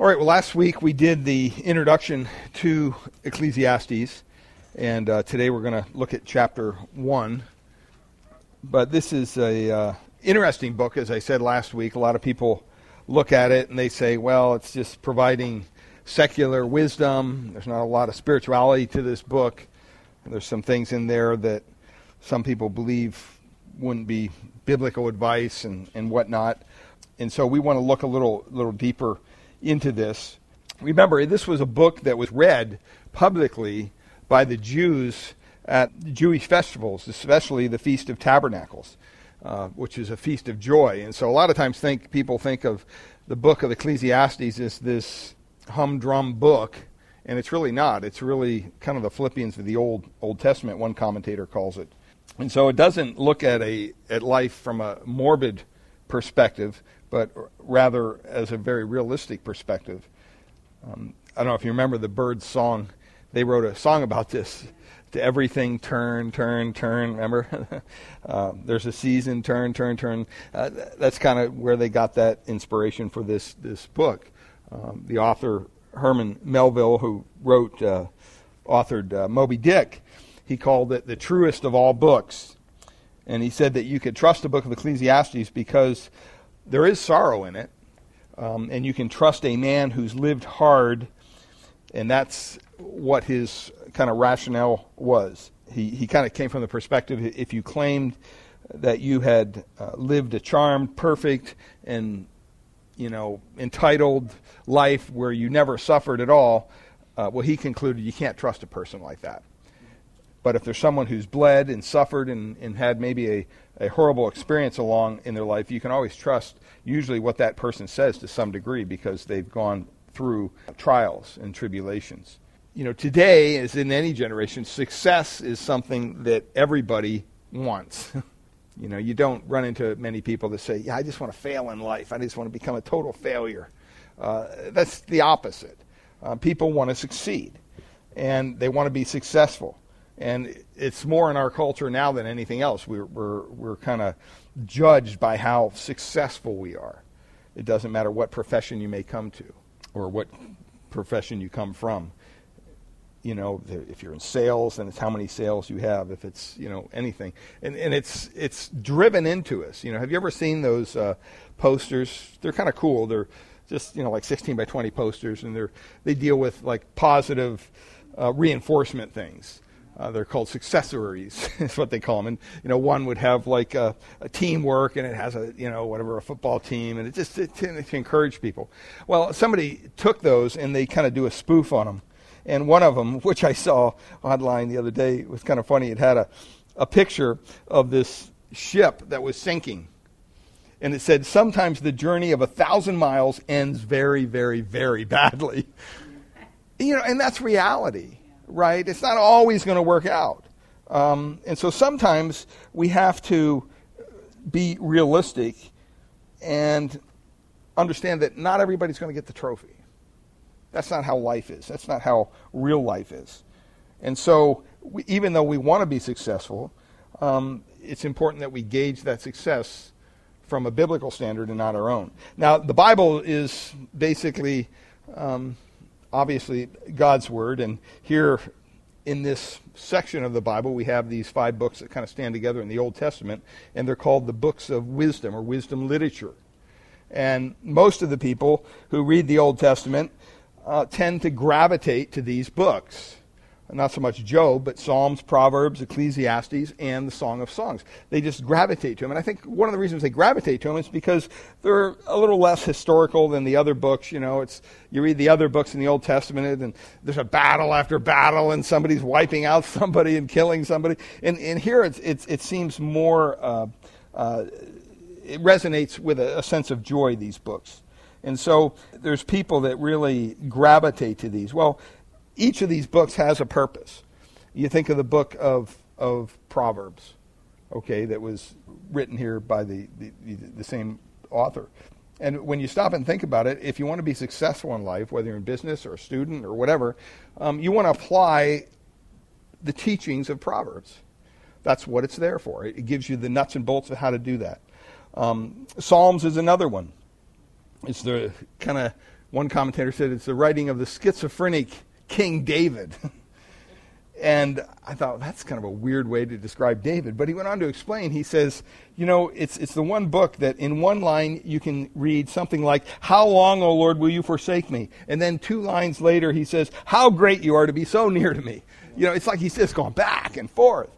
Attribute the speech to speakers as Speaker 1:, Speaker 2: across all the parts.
Speaker 1: All right, well, last week we did the introduction to Ecclesiastes, and uh, today we're going to look at chapter 1. But this is a uh, interesting book, as I said last week. A lot of people look at it and they say, well, it's just providing secular wisdom. There's not a lot of spirituality to this book. There's some things in there that some people believe wouldn't be biblical advice and, and whatnot. And so we want to look a little little deeper into this. Remember, this was a book that was read publicly by the Jews at Jewish festivals, especially the Feast of Tabernacles, uh, which is a feast of joy. And so a lot of times think people think of the book of Ecclesiastes as this humdrum book, and it's really not. It's really kind of the Philippians of the Old Old Testament, one commentator calls it. And so it doesn't look at a at life from a morbid perspective, but rather as a very realistic perspective. Um, I don't know if you remember the Byrds song. They wrote a song about this. To everything turn, turn, turn. Remember, uh, there's a season. Turn, turn, turn. Uh, that's kind of where they got that inspiration for this this book. Um, the author Herman Melville, who wrote, uh, authored uh, Moby Dick, he called it the truest of all books, and he said that you could trust the book of Ecclesiastes because there is sorrow in it, um, and you can trust a man who's lived hard, and that's what his kind of rationale was. He, he kind of came from the perspective if you claimed that you had uh, lived a charmed, perfect, and you know entitled life where you never suffered at all, uh, well, he concluded you can't trust a person like that. But if there's someone who's bled and suffered and, and had maybe a, a horrible experience along in their life, you can always trust usually what that person says to some degree because they've gone through trials and tribulations. You know, today, as in any generation, success is something that everybody wants. you know, you don't run into many people that say, Yeah, I just want to fail in life. I just want to become a total failure. Uh, that's the opposite. Uh, people want to succeed, and they want to be successful and it's more in our culture now than anything else. We're we're we're kind of judged by how successful we are. It doesn't matter what profession you may come to or what profession you come from. You know, if you're in sales, then it's how many sales you have. If it's you know anything, and and it's it's driven into us. You know, have you ever seen those uh, posters? They're kind of cool. They're just you know like 16 by 20 posters, and they're they deal with like positive uh, reinforcement things uh, they're called successories, is what they call them. And you know, one would have like a, a teamwork, and it has a you know whatever a football team, and it just it, to, to encourage people. Well, somebody took those and they kind of do a spoof on them. And one of them, which I saw online the other day, was kind of funny. It had a a picture of this ship that was sinking. And it said, sometimes the journey of a thousand miles ends very, very, very badly. You know, and that's reality right? It's not always going to work out. Um, and so sometimes we have to be realistic and understand that not everybody's going to get the trophy. That's not how life is. That's not how real life is. And so, we, even though we want to be successful, um, it's important that we gauge that success from a biblical standard and not our own. Now, the Bible is basically um, obviously God's Word. And here in this section of the Bible, we have these five books that kind of stand together in the Old Testament, and they're called the books of wisdom or wisdom literature. And most of the people who read the Old Testament uh, tend to gravitate to these books not so much Job, but Psalms, Proverbs, Ecclesiastes, and the Song of Songs. They just gravitate to them. And I think one of the reasons they gravitate to them is because they're a little less historical than the other books. You know, it's, you read the other books in the Old Testament, and there's a battle after battle, and somebody's wiping out somebody and killing somebody. And, and here it's, it's, it seems more, uh, uh, it resonates with a, a sense of joy, these books. And so there's people that really gravitate to these. Well, each of these books has a purpose. You think of the book of, of Proverbs, okay, that was written here by the, the, the same author. And when you stop and think about it, if you want to be successful in life, whether you're in business or a student or whatever, um, you want to apply the teachings of Proverbs. That's what it's there for. It gives you the nuts and bolts of how to do that. Um, Psalms is another one. It's the kind of One commentator said it's the writing of the schizophrenic King David. and I thought that's kind of a weird way to describe David. But he went on to explain. He says, you know, it's, it's the one book that in one line you can read something like, How long, O Lord, will you forsake me? And then two lines later he says, How great you are to be so near to me. You know, it's like he's just going back and forth.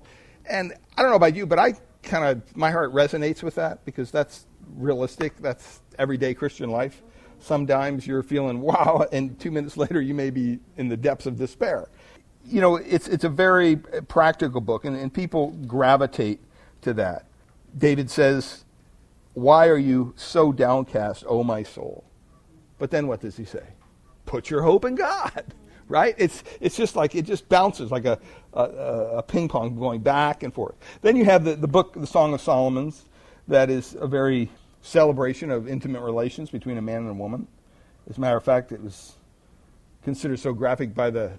Speaker 1: And I don't know about you, but I kind of, my heart resonates with that because that's realistic. That's everyday Christian life. Sometimes you're feeling wow, and two minutes later you may be in the depths of despair. You know, it's, it's a very practical book, and, and people gravitate to that. David says, Why are you so downcast, O my soul? But then what does he say? Put your hope in God right? It's, it's just like, it just bounces like a, a, a, ping pong going back and forth. Then you have the, the book, the Song of Solomon's, that is a very celebration of intimate relations between a man and a woman. As a matter of fact, it was considered so graphic by the,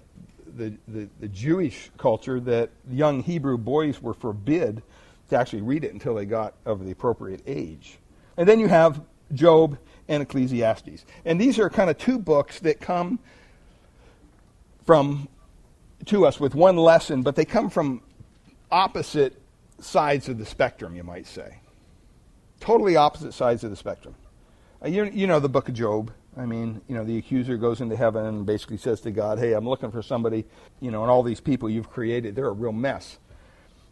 Speaker 1: the, the, the Jewish culture that young Hebrew boys were forbid to actually read it until they got of the appropriate age. And then you have Job and Ecclesiastes. And these are kind of two books that come from to us with one lesson, but they come from opposite sides of the spectrum, you might say. Totally opposite sides of the spectrum. Uh, you, you know the book of Job. I mean, you know, the accuser goes into heaven and basically says to God, Hey, I'm looking for somebody, you know, and all these people you've created, they're a real mess.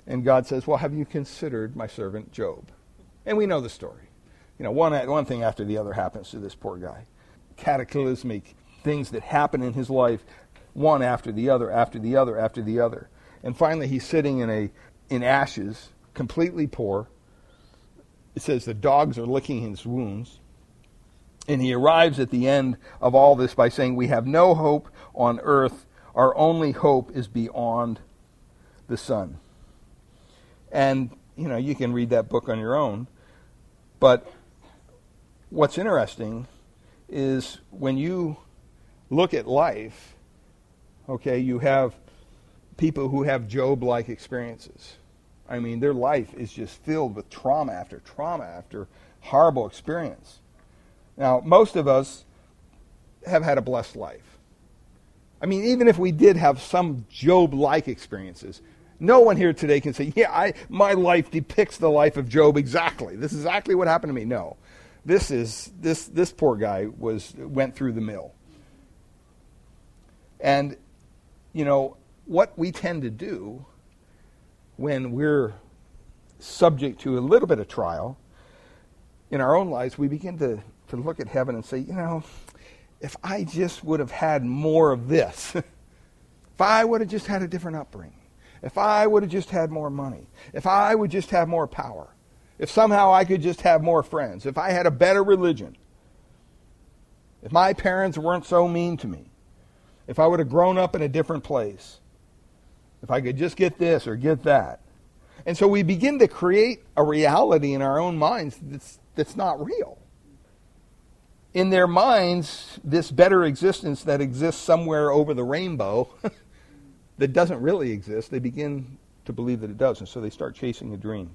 Speaker 1: And God says, Well, have you considered my servant Job? And we know the story. You know, one, one thing after the other happens to this poor guy. Cataclysmic things that happen in his life one after the other, after the other, after the other. And finally, he's sitting in, a, in ashes, completely poor. It says the dogs are licking his wounds. And he arrives at the end of all this by saying, We have no hope on earth. Our only hope is beyond the sun. And, you know, you can read that book on your own. But what's interesting is when you look at life Okay, you have people who have Job like experiences. I mean, their life is just filled with trauma after trauma after horrible experience. Now, most of us have had a blessed life. I mean, even if we did have some Job like experiences, no one here today can say, yeah, I, my life depicts the life of Job exactly. This is exactly what happened to me. No. This is this this poor guy was went through the mill. And you know, what we tend to do when we're subject to a little bit of trial in our own lives, we begin to, to look at heaven and say, you know, if I just would have had more of this, if I would have just had a different upbringing, if I would have just had more money, if I would just have more power, if somehow I could just have more friends, if I had a better religion, if my parents weren't so mean to me, if I would have grown up in a different place, if I could just get this or get that. And so we begin to create a reality in our own minds that's, that's not real. In their minds, this better existence that exists somewhere over the rainbow that doesn't really exist, they begin to believe that it does. And so they start chasing a dream.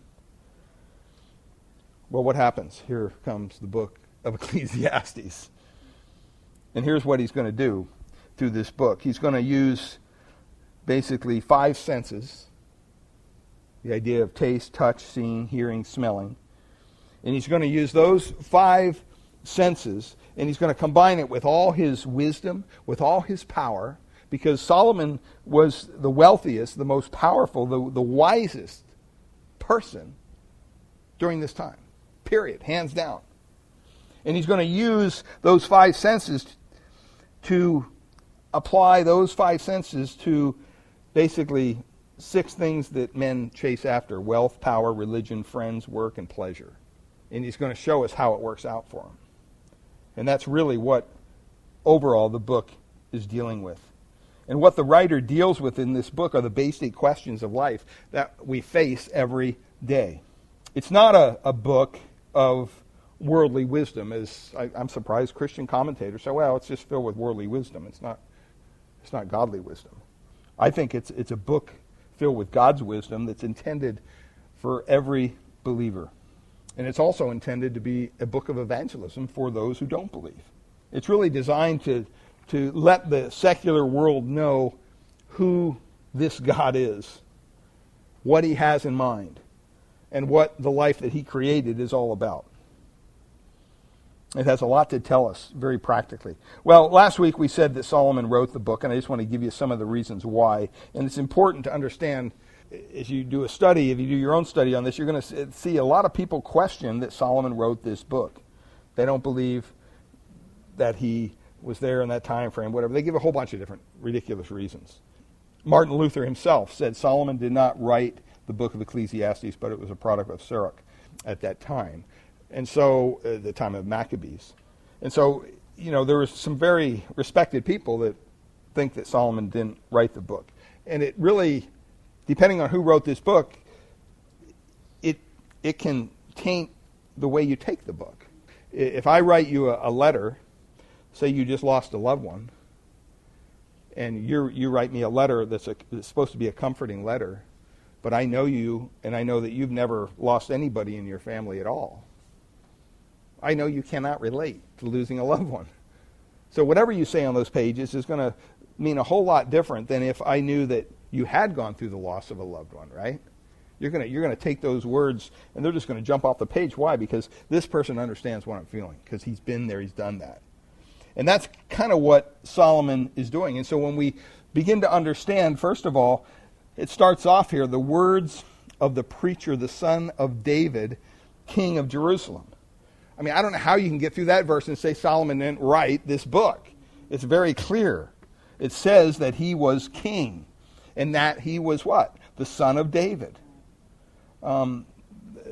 Speaker 1: Well, what happens? Here comes the book of Ecclesiastes. And here's what he's going to do through this book. He's going to use basically five senses the idea of taste, touch, seeing, hearing, smelling. And he's going to use those five senses and he's going to combine it with all his wisdom, with all his power, because Solomon was the wealthiest, the most powerful, the, the wisest person during this time. Period. Hands down. And he's going to use those five senses to apply those five senses to basically six things that men chase after wealth, power, religion, friends, work, and pleasure. And he's going to show us how it works out for them. And that's really what overall the book is dealing with. And what the writer deals with in this book are the basic questions of life that we face every day. It's not a, a book of worldly wisdom, as I, am surprised Christian commentators say, well, it's just filled with worldly wisdom. It's not it's not godly wisdom. I think it's, it's a book filled with God's wisdom that's intended for every believer. And it's also intended to be a book of evangelism for those who don't believe. It's really designed to, to let the secular world know who this God is, what he has in mind, and what the life that he created is all about. It has a lot to tell us very practically. Well, last week we said that Solomon wrote the book, and I just want to give you some of the reasons why. And it's important to understand as you do a study, if you do your own study on this, you're going to see a lot of people question that Solomon wrote this book. They don't believe that he was there in that time frame, whatever. They give a whole bunch of different ridiculous reasons. Martin Luther himself said Solomon did not write the book of Ecclesiastes, but it was a product of Sirach at that time. And so, uh, the time of Maccabees. And so, you know, there were some very respected people that think that Solomon didn't write the book. And it really depending on who wrote this book, it, it can taint the way you take the book. If I write you a, a letter, say you just lost a loved one, and you you write me a letter that's, a, that's supposed to be a comforting letter, but I know you, and I know that you've never lost anybody in your family at all. I know you cannot relate to losing a loved one. So whatever you say on those pages is going to mean a whole lot different than if I knew that you had gone through the loss of a loved one, right? You're going you're gonna take those words and they're just going to jump off the page. Why? Because this person understands what I'm feeling, because he's been there, he's done that. And that's kind of what Solomon is doing. And so when we begin to understand, first of all, it starts off here the words of the preacher, the son of David, king of Jerusalem. I mean, I don't know how you can get through that verse and say Solomon didn't write this book. It's very clear. It says that he was king and that he was what? The son of David. Um,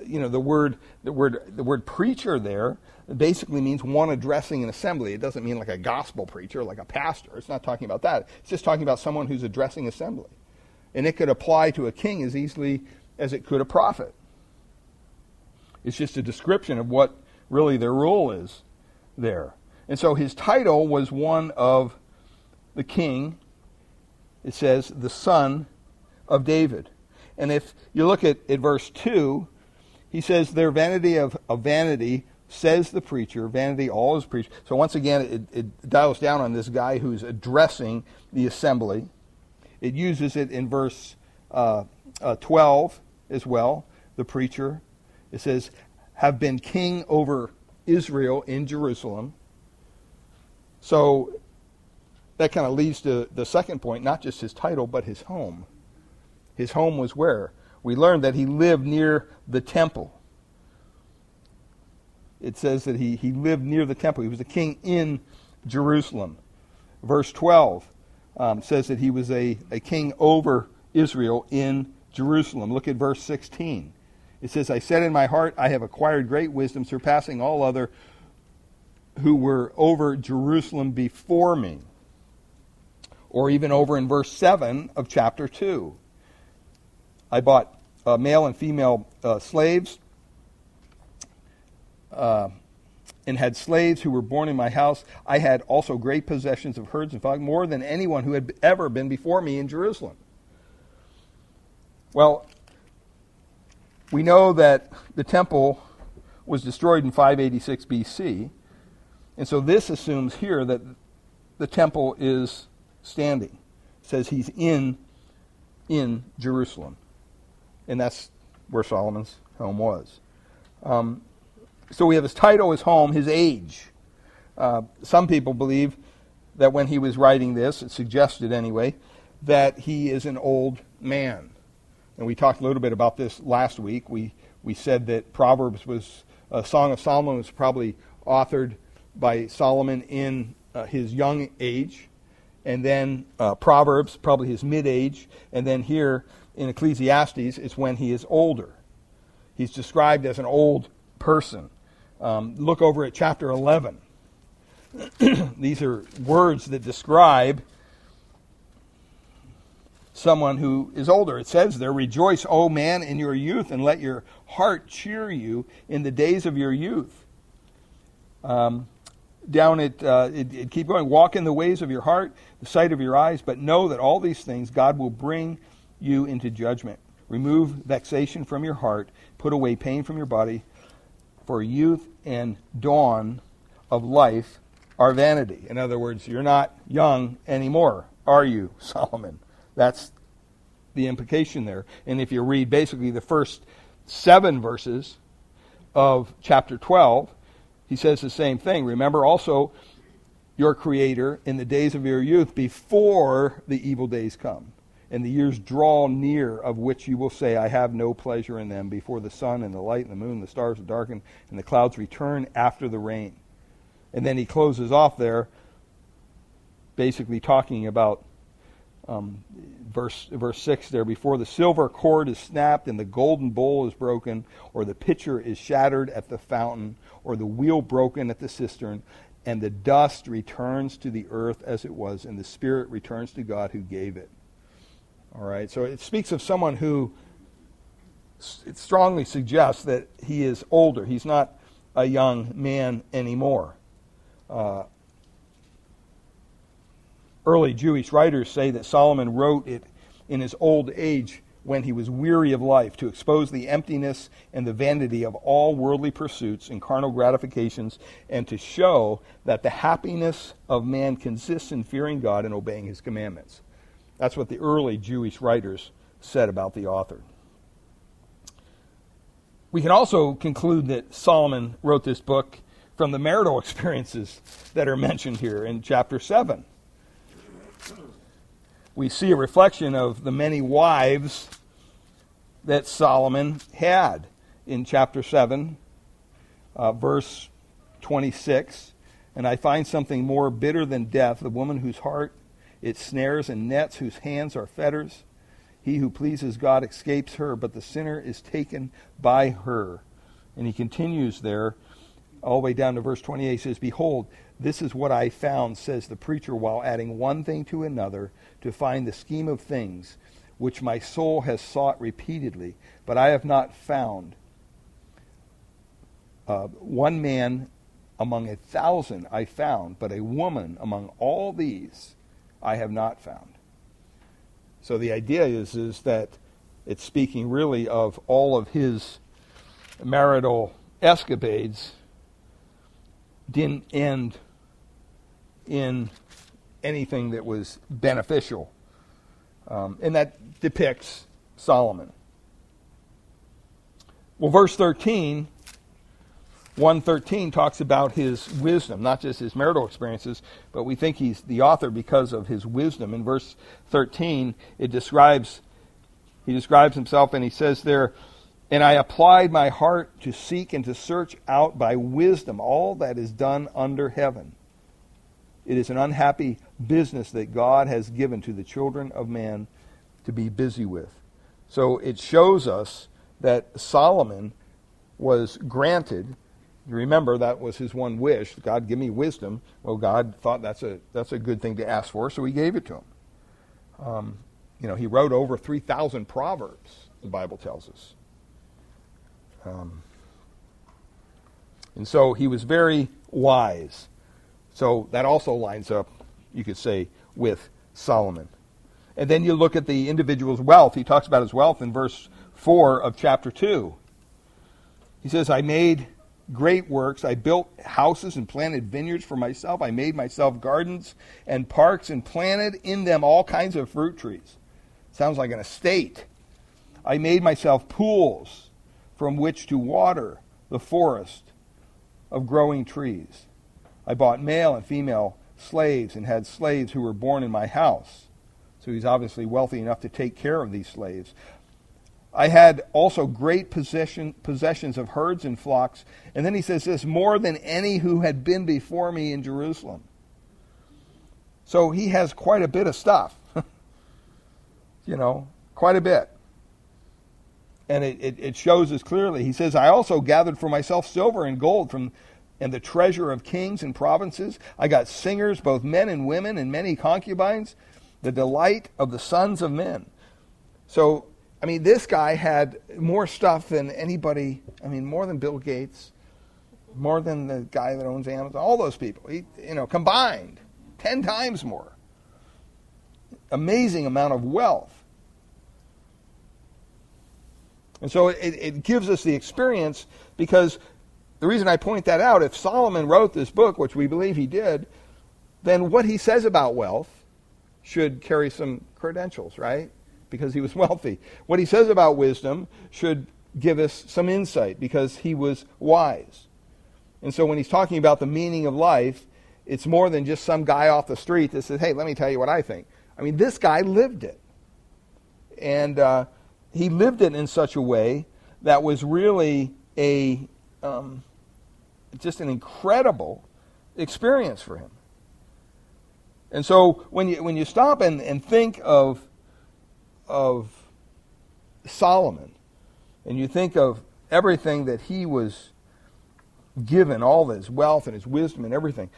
Speaker 1: you know, the word, the word, the word preacher there basically means one addressing an assembly. It doesn't mean like a gospel preacher, like a pastor. It's not talking about that. It's just talking about someone who's addressing assembly. And it could apply to a king as easily as it could a prophet. It's just a description of what really their role is there. And so his title was one of the king it says, the son of David. And if you look at, at verse 2, he says, their vanity of, of vanity, says the preacher, vanity all is preached. So once again, it, it dials down on this guy who's addressing the assembly. It uses it in verse uh, uh, 12 as well, the preacher. It says, have been king over Israel in Jerusalem. So that kind of leads to the second point, not just his title, but his home. His home was where? We learned that he lived near the temple. It says that he, he lived near the temple. He was a king in Jerusalem. Verse 12 um, says that he was a, a king over Israel in Jerusalem. Look at verse 16. It says, I said in my heart, I have acquired great wisdom, surpassing all other who were over Jerusalem before me or even over in verse 7 of chapter 2. I bought uh, male and female uh, slaves uh, and had slaves who were born in my house. I had also great possessions of herds and flocks, more than anyone who had ever been before me in Jerusalem. Well, we know that the temple was destroyed in 586 BC, and so this assumes here that the temple is standing. It says he's in in Jerusalem, and that's where Solomon's home was. Um, so we have his title, his home, his age. Uh, some people believe that when he was writing this, it suggested anyway, that he is an old man. And we talked a little bit about this last week. We we said that Proverbs was a Song of Solomon was probably authored by Solomon in uh, his young age, and then uh, Proverbs, probably his mid age, and then here in Ecclesiastes, it's when he is older. He's described as an old person. Um, look over at chapter 11. These are words that describe someone who is older. It says there, Rejoice, O man, in your youth, and let your heart cheer you in the days of your youth. Um, down at, uh, it, it keep going, walk in the ways of your heart, the sight of your eyes, but know that all these things God will bring you into judgment. Remove vexation from your heart, put away pain from your body, for youth and dawn of life are vanity. In other words, you're not young anymore, are you, Solomon? That's the implication there. And if you read basically the first seven verses of chapter 12, he says the same thing. Remember also your Creator in the days of your youth before the evil days come and the years draw near of which you will say, I have no pleasure in them, before the sun and the light and the moon the stars are darkened and the clouds return after the rain. And then he closes off there, basically talking about um, verse, verse 6 there before the silver cord is snapped and the golden bowl is broken, or the pitcher is shattered at the fountain, or the wheel broken at the cistern, and the dust returns to the earth as it was, and the spirit returns to God who gave it. All right, so it speaks of someone who it strongly suggests that he is older. He's not a young man anymore. Uh, early Jewish writers say that Solomon wrote it in his old age when he was weary of life to expose the emptiness and the vanity of all worldly pursuits and carnal gratifications and to show that the happiness of man consists in fearing God and obeying his commandments. That's what the early Jewish writers said about the author. We can also conclude that Solomon wrote this book from the marital experiences that are mentioned here in chapter 7. We see a reflection of the many wives that Solomon had in chapter 7, uh, verse 26. And I find something more bitter than death, the woman whose heart it snares and nets, whose hands are fetters. He who pleases God escapes her, but the sinner is taken by her. And he continues there all the way down to verse 28. He says, Behold, this is what I found, says the preacher, while adding one thing to another to find the scheme of things which my soul has sought repeatedly, but I have not found. Uh, one man among a thousand I found, but a woman among all these I have not found. So the idea is, is that it's speaking really of all of his marital escapades didn't end in anything that was beneficial. Um, and that depicts Solomon. Well, verse 13 113 talks about his wisdom, not just his marital experiences, but we think he's the author because of his wisdom. In verse 13, it describes he describes himself and he says there, "And I applied my heart to seek and to search out by wisdom all that is done under heaven. It is an unhappy business that God has given to the children of man to be busy with." So it shows us that Solomon was granted remember that was his one wish. God, give me wisdom. Well, God thought that's a that's a good thing to ask for, so He gave it to him. Um, you know, he wrote over three thousand proverbs. The Bible tells us. Um, and so he was very wise. So that also lines up, you could say, with Solomon. And then you look at the individual's wealth. He talks about his wealth in verse 4 of chapter 2. He says, I made great works. I built houses and planted vineyards for myself. I made myself gardens and parks and planted in them all kinds of fruit trees. Sounds like an estate. I made myself pools from which to water the forest of growing trees. I bought male and female slaves and had slaves who were born in my house. So he's obviously wealthy enough to take care of these slaves. I had also great possession, possessions of herds and flocks. And then he says this more than any who had been before me in Jerusalem. So he has quite a bit of stuff. you know, quite a bit. And it, it, it, shows us clearly. He says, I also gathered for myself silver and gold from and the treasure of kings and provinces. I got singers, both men and women, and many concubines, the delight of the sons of men. So I mean, this guy had more stuff than anybody, I mean, more than Bill Gates, more than the guy that owns Amazon, all those people, he, you know, combined, 10 times more. Amazing amount of wealth. And so it, it gives us the experience because the reason I point that out, if Solomon wrote this book, which we believe he did, then what he says about wealth should carry some credentials, right? Because he was wealthy. What he says about wisdom should give us some insight because he was wise. And so when he's talking about the meaning of life, it's more than just some guy off the street that says, hey, let me tell you what I think. I mean, this guy lived it. And uh, he lived it in such a way that was really a um, just an incredible experience for him. And so when you when you stop and, and think of of Solomon and you think of everything that he was given, all his wealth and his wisdom and everything,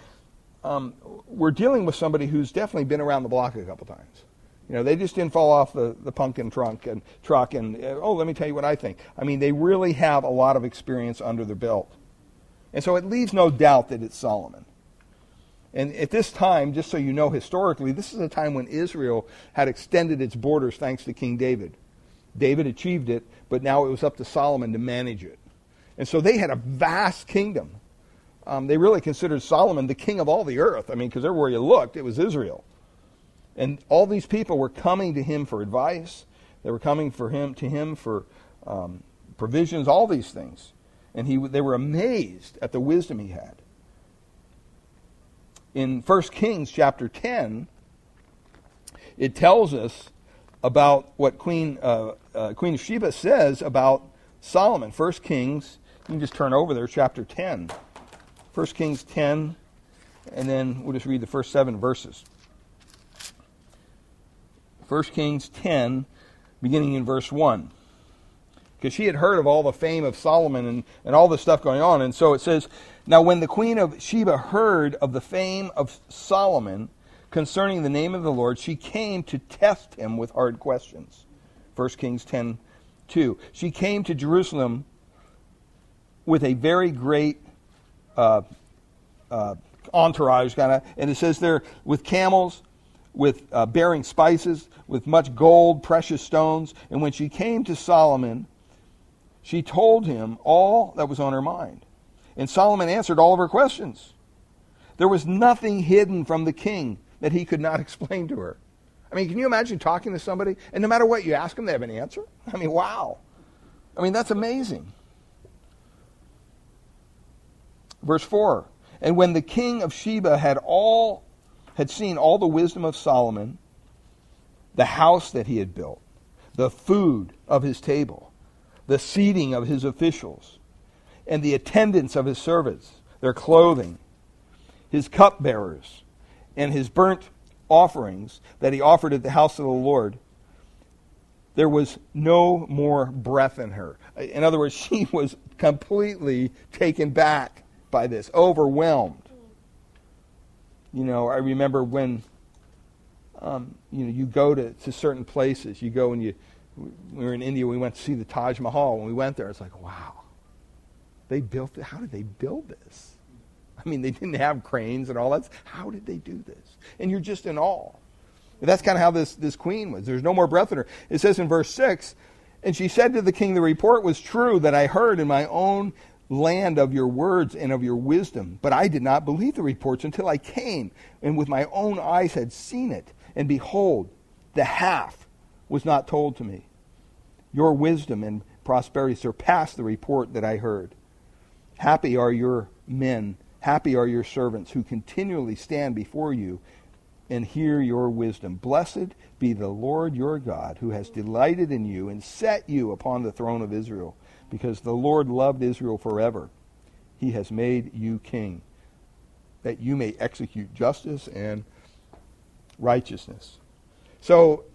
Speaker 1: um, we're dealing with somebody who's definitely been around the block a couple times. You know, they just didn't fall off the, the pumpkin trunk and truck and, oh, let me tell you what I think. I mean, they really have a lot of experience under their belt. And so it leaves no doubt that it's Solomon. And at this time, just so you know historically, this is a time when Israel had extended its borders thanks to King David. David achieved it, but now it was up to Solomon to manage it. And so they had a vast kingdom. Um, they really considered Solomon the king of all the earth. I mean, because everywhere you looked, it was Israel. And all these people were coming to him for advice. They were coming for him to him for um, provisions, all these things. And he, they were amazed at the wisdom he had. In 1 Kings chapter 10, it tells us about what Queen, uh, uh, Queen of Sheba says about Solomon. 1 Kings, you can just turn over there, chapter 10. 1 Kings 10, and then we'll just read the first seven verses. 1 Kings 10, beginning in verse 1. Because she had heard of all the fame of Solomon and, and all the stuff going on. And so it says, Now when the queen of Sheba heard of the fame of Solomon concerning the name of the Lord, she came to test him with hard questions. 1 Kings 10, 2. She came to Jerusalem with a very great uh, uh, entourage, kind of, and it says there, with camels, with uh, bearing spices, with much gold, precious stones. And when she came to Solomon, she told him all that was on her mind. And Solomon answered all of her questions. There was nothing hidden from the king that he could not explain to her. I mean, can you imagine talking to somebody and no matter what you ask them, they have an answer? I mean, wow. I mean, that's amazing. Verse 4 And when the king of Sheba had all had seen all the wisdom of Solomon, the house that he had built, the food of his table, the seating of his officials, and the attendance of his servants, their clothing, his cupbearers, and his burnt offerings that he offered at the house of the Lord, there was no more breath in her. In other words, she was completely taken back by this, overwhelmed. You know, I remember when um, you know you go to, to certain places. You go and you. We were in India. We went to see the Taj Mahal. When we went there, it's like, wow, they built it. How did they build this? I mean, they didn't have cranes and all that. How did they do this? And you're just in awe. That's kind of how this, this queen was. There's no more breath in her. It says in verse 6 And she said to the king, The report was true that I heard in my own land of your words and of your wisdom. But I did not believe the reports until I came and with my own eyes had seen it. And behold, the half was not told to me. Your wisdom and prosperity surpassed the report that I heard. Happy are your men, happy are your servants who continually stand before you and hear your wisdom. Blessed be the Lord your God, who has delighted in you and set you upon the throne of Israel because the Lord loved Israel forever. He has made you king, that you may execute justice and righteousness. So,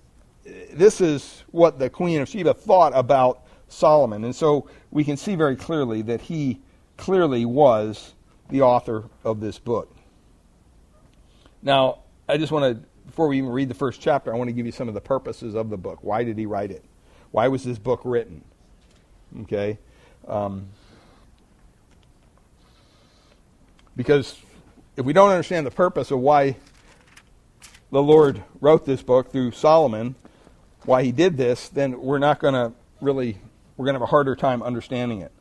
Speaker 1: this is what the Queen of Sheba thought about Solomon. And so we can see very clearly that he clearly was the author of this book. Now, I just want to, before we even read the first chapter, I want to give you some of the purposes of the book. Why did he write it? Why was this book written? Okay? Um, because if we don't understand the purpose of why the Lord wrote this book through Solomon, why he did this, then we're not going to really, we're going to have a harder time understanding it.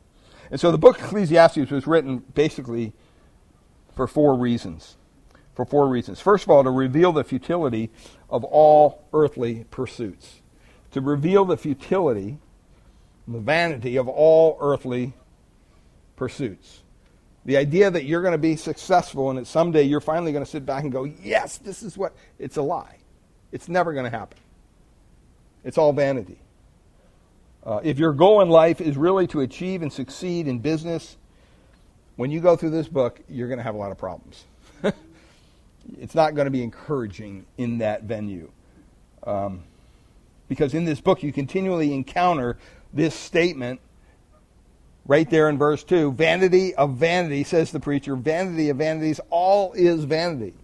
Speaker 1: And so the book Ecclesiastes was written basically for four reasons. For four reasons. First of all, to reveal the futility of all earthly pursuits. To reveal the futility, the vanity of all earthly pursuits. The idea that you're going to be successful and that someday you're finally going to sit back and go, yes, this is what. It's a lie. It's never going to happen. It's all vanity. Uh, if your goal in life is really to achieve and succeed in business, when you go through this book, you're going to have a lot of problems. it's not going to be encouraging in that venue. Um, because in this book, you continually encounter this statement right there in verse 2 Vanity of vanity, says the preacher, vanity of vanities, all is vanity.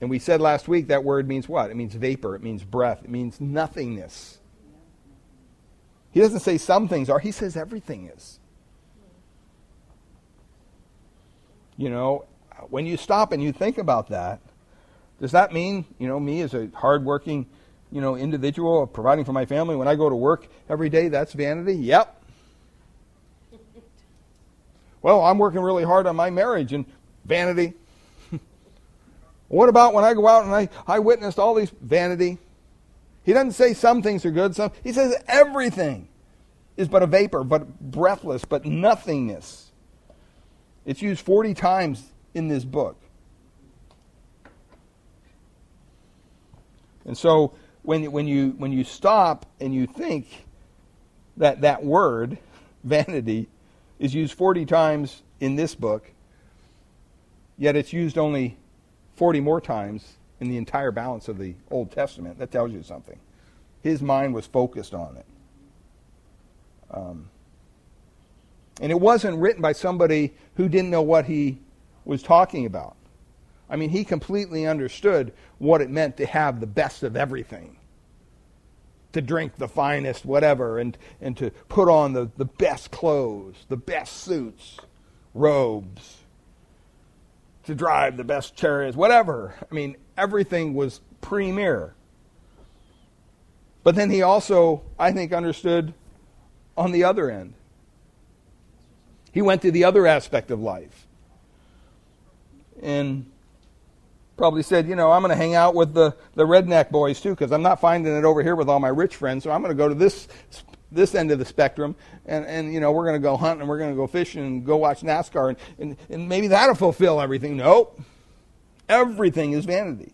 Speaker 1: And we said last week that word means what? It means vapor, it means breath, it means nothingness. He doesn't say some things are, he says everything is. You know, when you stop and you think about that, does that mean, you know, me as a hardworking, you know, individual providing for my family, when I go to work every day, that's vanity? Yep. well, I'm working really hard on my marriage and vanity. what about when I go out and I, I witnessed all these vanity? He doesn't say some things are good, some he says everything is but a vapor, but breathless, but nothingness. It's used 40 times in this book. And so when, when, you, when you stop and you think that that word, vanity, is used 40 times in this book, yet it's used only 40 more times in the entire balance of the Old Testament, that tells you something. His mind was focused on it. Um, and it wasn't written by somebody who didn't know what he was talking about. I mean, he completely understood what it meant to have the best of everything. To drink the finest whatever and, and to put on the, the best clothes, the best suits, robes, to drive the best chariots, whatever. I mean, everything was premier. But then he also, I think, understood on the other end. He went to the other aspect of life. And probably said, you know, I'm going to hang out with the, the redneck boys too, because I'm not finding it over here with all my rich friends. So I'm going to go to this this end of the spectrum, and, and you know, we're going to go hunt and we're going to go fishing and go watch NASCAR, and, and, and maybe that'll fulfill everything. Nope. Everything is vanity.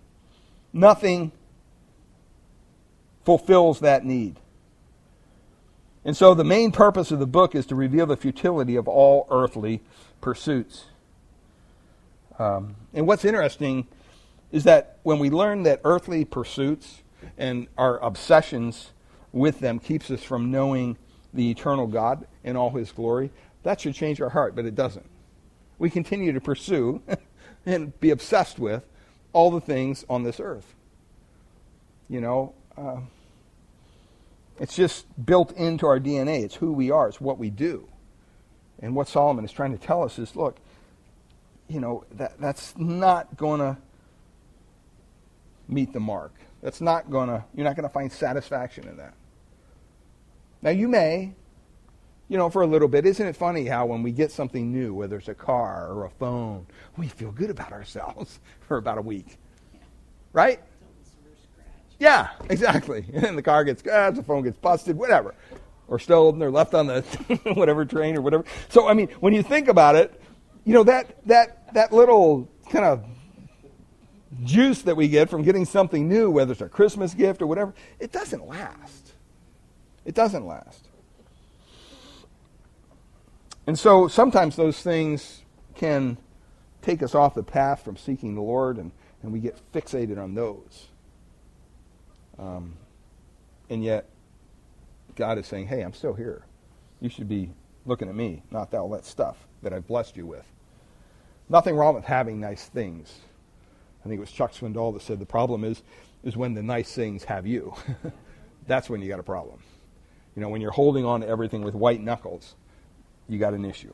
Speaker 1: Nothing fulfills that need. And so the main purpose of the book is to reveal the futility of all earthly pursuits. Um, and what's interesting is that when we learn that earthly pursuits and our obsessions with them keeps us from knowing the eternal God in all his glory, that should change our heart, but it doesn't. We continue to pursue and be obsessed with all the things on this earth. You know, uh, it's just built into our DNA. It's who we are, it's what we do. And what Solomon is trying to tell us is look, you know, that, that's not going to meet the mark. That's not going to, you're not going to find satisfaction in that. Now, you may, you know, for a little bit. Isn't it funny how when we get something new, whether it's a car or a phone, we feel good about ourselves for about a week? Right? Yeah, exactly. And then the car gets, ah, the phone gets busted, whatever. Or stolen or left on the whatever train or whatever. So, I mean, when you think about it, you know, that, that, that little kind of juice that we get from getting something new, whether it's a Christmas gift or whatever, it doesn't last. It doesn't last. And so sometimes those things can take us off the path from seeking the Lord, and, and we get fixated on those. Um, and yet, God is saying, hey, I'm still here. You should be looking at me, not all that stuff that I've blessed you with. Nothing wrong with having nice things. I think it was Chuck Swindoll that said the problem is, is when the nice things have you. That's when you got a problem. You know, when you're holding on to everything with white knuckles, you got an issue.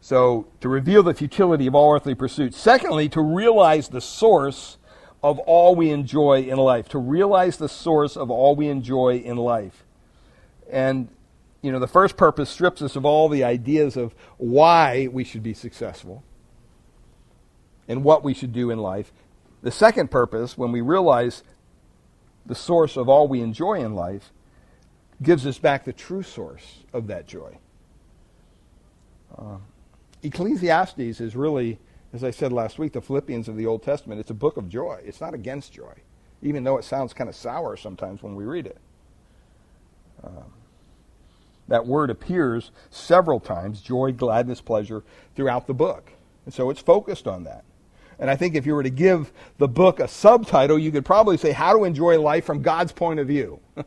Speaker 1: So, to reveal the futility of all earthly pursuits. Secondly, to realize the source of all we enjoy in life, to realize the source of all we enjoy in life. And, you know, the first purpose strips us of all the ideas of why we should be successful and what we should do in life. The second purpose, when we realize the source of all we enjoy in life, gives us back the true source of that joy. Uh, Ecclesiastes is really, as I said last week, the Philippians of the Old Testament. It's a book of joy. It's not against joy, even though it sounds kind of sour sometimes when we read it. Um, that word appears several times joy, gladness, pleasure throughout the book. And so it's focused on that. And I think if you were to give the book a subtitle, you could probably say, How to Enjoy Life from God's Point of View.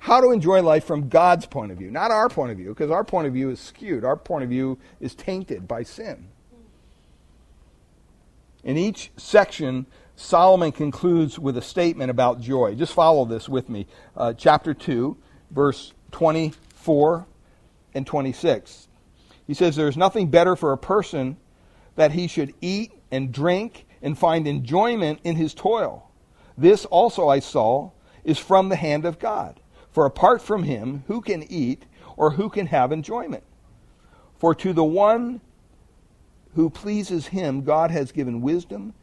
Speaker 1: How to enjoy life from God's point of view, not our point of view, because our point of view is skewed. Our point of view is tainted by sin. In each section, Solomon concludes with a statement about joy. Just follow this with me. Uh, chapter 2, verse 24 and 26. He says, There is nothing better for a person that he should eat and drink and find enjoyment in his toil. This also I saw is from the hand of God. For apart from him, who can eat or who can have enjoyment? For to the one who pleases him, God has given wisdom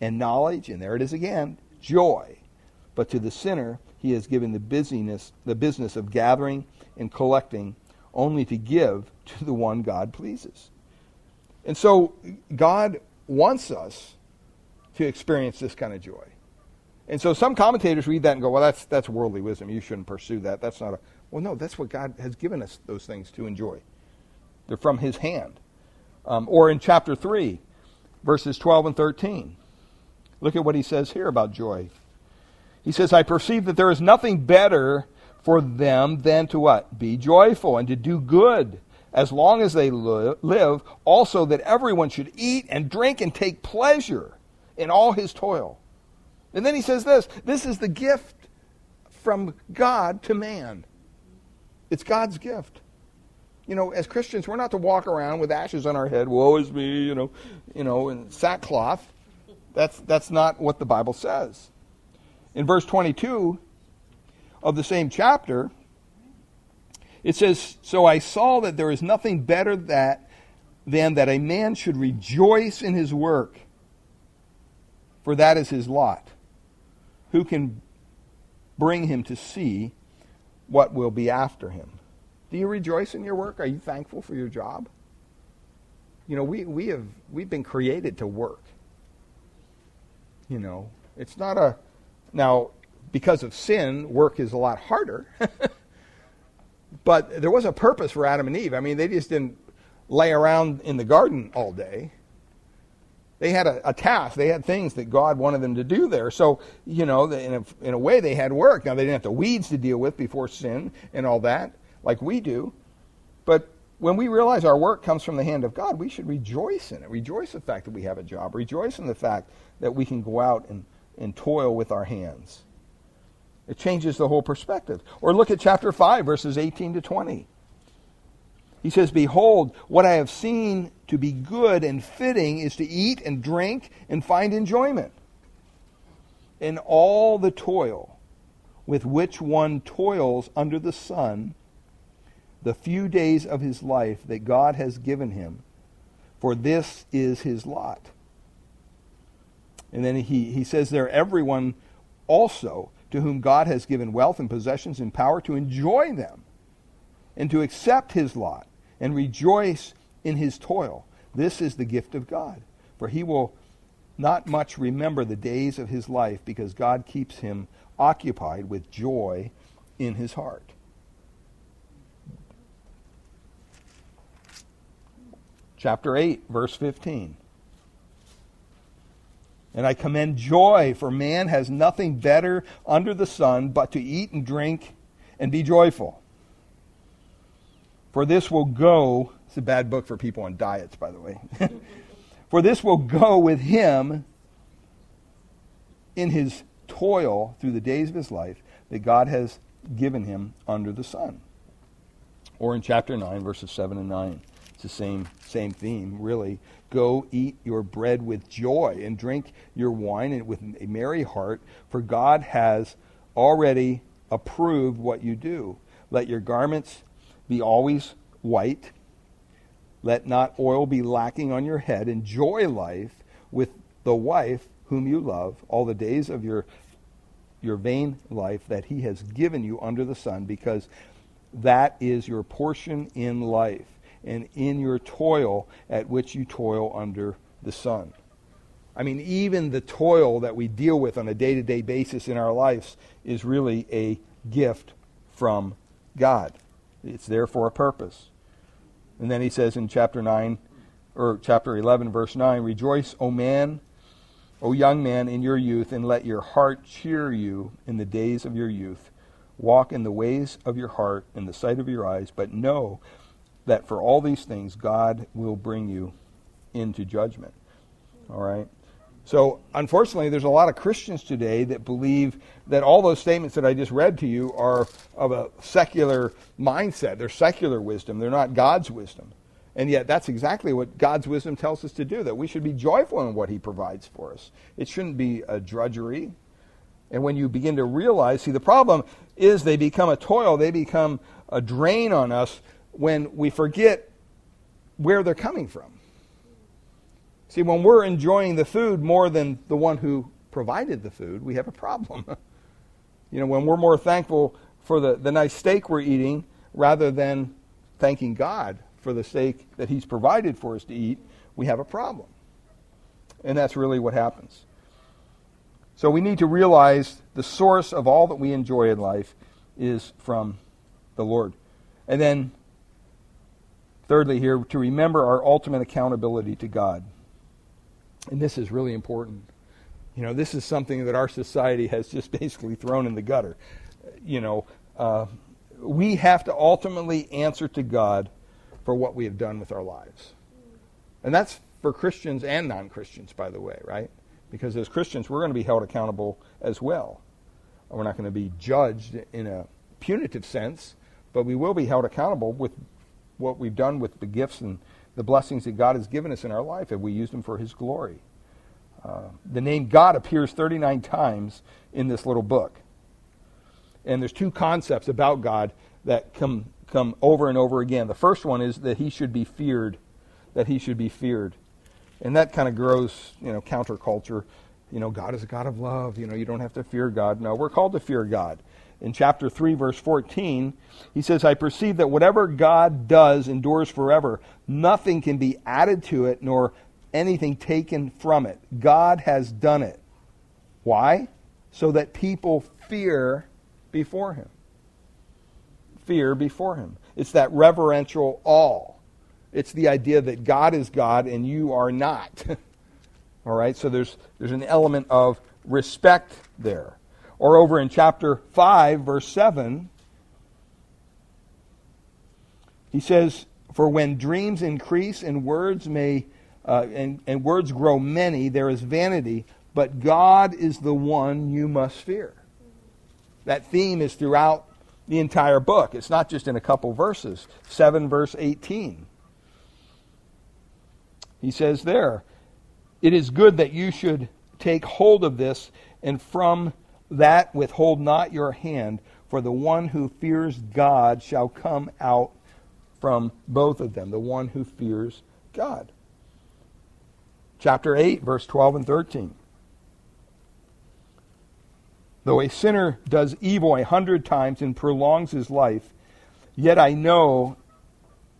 Speaker 1: and knowledge, and there it is again, joy. But to the sinner, he has given the busyness, the business of gathering and collecting, only to give to the one God pleases. And so God wants us to experience this kind of joy. And so some commentators read that and go, well, that's, that's worldly wisdom. You shouldn't pursue that. That's not a. Well, no, that's what God has given us those things to enjoy. They're from His hand. Um, or in chapter 3, verses 12 and 13. Look at what he says here about joy. He says, I perceive that there is nothing better for them than to what? Be joyful and to do good as long as they live. Also, that everyone should eat and drink and take pleasure in all his toil and then he says this this is the gift from God to man. It's God's gift. You know, as Christians, we're not to walk around with ashes on our head, woe is me, you know, you know, in sackcloth. That's that's not what the Bible says. In verse 22 of the same chapter, it says, So I saw that there is nothing better that than that a man should rejoice in his work, for that is his lot who can bring him to see what will be after him. Do you rejoice in your work? Are you thankful for your job? You know, we, we have we've been created to work. You know, it's not a now because of sin, work is a lot harder. but there was a purpose for Adam and Eve. I mean, they just didn't lay around in the garden all day they had a, a, task. They had things that God wanted them to do there. So, you know, in a, in a way, they had work. Now, they didn't have the weeds to deal with before sin and all that, like we do. But when we realize our work comes from the hand of God, we should rejoice in it. Rejoice in the fact that we have a job. Rejoice in the fact that we can go out and, and toil with our hands. It changes the whole perspective. Or look at chapter 5, verses 18 to 20. He says, Behold, what I have seen to be good and fitting is to eat and drink and find enjoyment. In all the toil with which one toils under the sun, the few days of his life that God has given him, for this is his lot. And then he, he says there, everyone also to whom God has given wealth and possessions and power to enjoy them and to accept his lot and rejoice in his toil. This is the gift of God. For he will not much remember the days of his life because God keeps him occupied with joy in his heart. Chapter 8, verse 15. And I commend joy, for man has nothing better under the sun but to eat and drink and be joyful. For this will go, it's a bad book for people on diets, by the way. for this will go with him in his toil through the days of his life that God has given him under the sun. Or in chapter 9, verses 7 and 9. It's the same, same theme, really. Go eat your bread with joy and drink your wine with a merry heart, for God has already approved what you do. Let your garments be always white. Let not oil be lacking on your head. Enjoy life with the wife whom you love all the days of your your vain life that he has given you under the sun because that is your portion in life and in your toil at which you toil under the sun. I mean, even the toil that we deal with on a day to day basis in our lives is really a gift from God. It's there for a purpose. And then he says in chapter 9, or chapter 11, verse 9, Rejoice, O man, O young man, in your youth, and let your heart cheer you in the days of your youth. Walk in the ways of your heart, in the sight of your eyes, but know that for all these things God will bring you into judgment. All right? So, unfortunately, there's a lot of Christians today that believe that all those statements that I just read to you are of a secular mindset. They're secular wisdom, they're not God's wisdom. And yet, that's exactly what God's wisdom tells us to do that we should be joyful in what He provides for us. It shouldn't be a drudgery. And when you begin to realize, see, the problem is they become a toil, they become a drain on us when we forget where they're coming from. See, when we're enjoying the food more than the one who provided the food, we have a problem. you know, when we're more thankful for the, the nice steak we're eating rather than thanking God for the steak that He's provided for us to eat, we have a problem. And that's really what happens. So we need to realize the source of all that we enjoy in life is from the Lord. And then, thirdly, here, to remember our ultimate accountability to God. And this is really important. You know, this is something that our society has just basically thrown in the gutter. You know, uh, we have to ultimately answer to God for what we have done with our lives. And that's for Christians and non Christians, by the way, right? Because as Christians, we're going to be held accountable as well. We're not going to be judged in a punitive sense, but we will be held accountable with what we've done with the gifts and the blessings that God has given us in our life if we use them for His glory. Uh, the name God appears 39 times in this little book. And there's two concepts about God that come, come over and over again. The first one is that He should be feared, that He should be feared. And that kind of grows, you know, counterculture. You know, God is a God of love. You know, you don't have to fear God. No, we're called to fear God in chapter 3, verse 14, he says, I perceive that whatever God does endures forever. Nothing can be added to it, nor anything taken from it. God has done it. Why? So that people fear before him. Fear before him. It's that reverential awe. It's the idea that God is God and you are not. All right? So there's, there's an element of respect there. Or over in chapter 5, verse 7, he says, For when dreams increase and words may uh, and, and words grow many, there is vanity, but God is the one you must fear. That theme is throughout the entire book. It's not just in a couple verses. 7 verse 18. He says there, It is good that you should take hold of this and from that withhold not your hand, for the one who fears God shall come out from both of them, the one who fears God. Chapter 8, verse 12 and 13. Though a sinner does evil a hundred times and prolongs his life, yet I know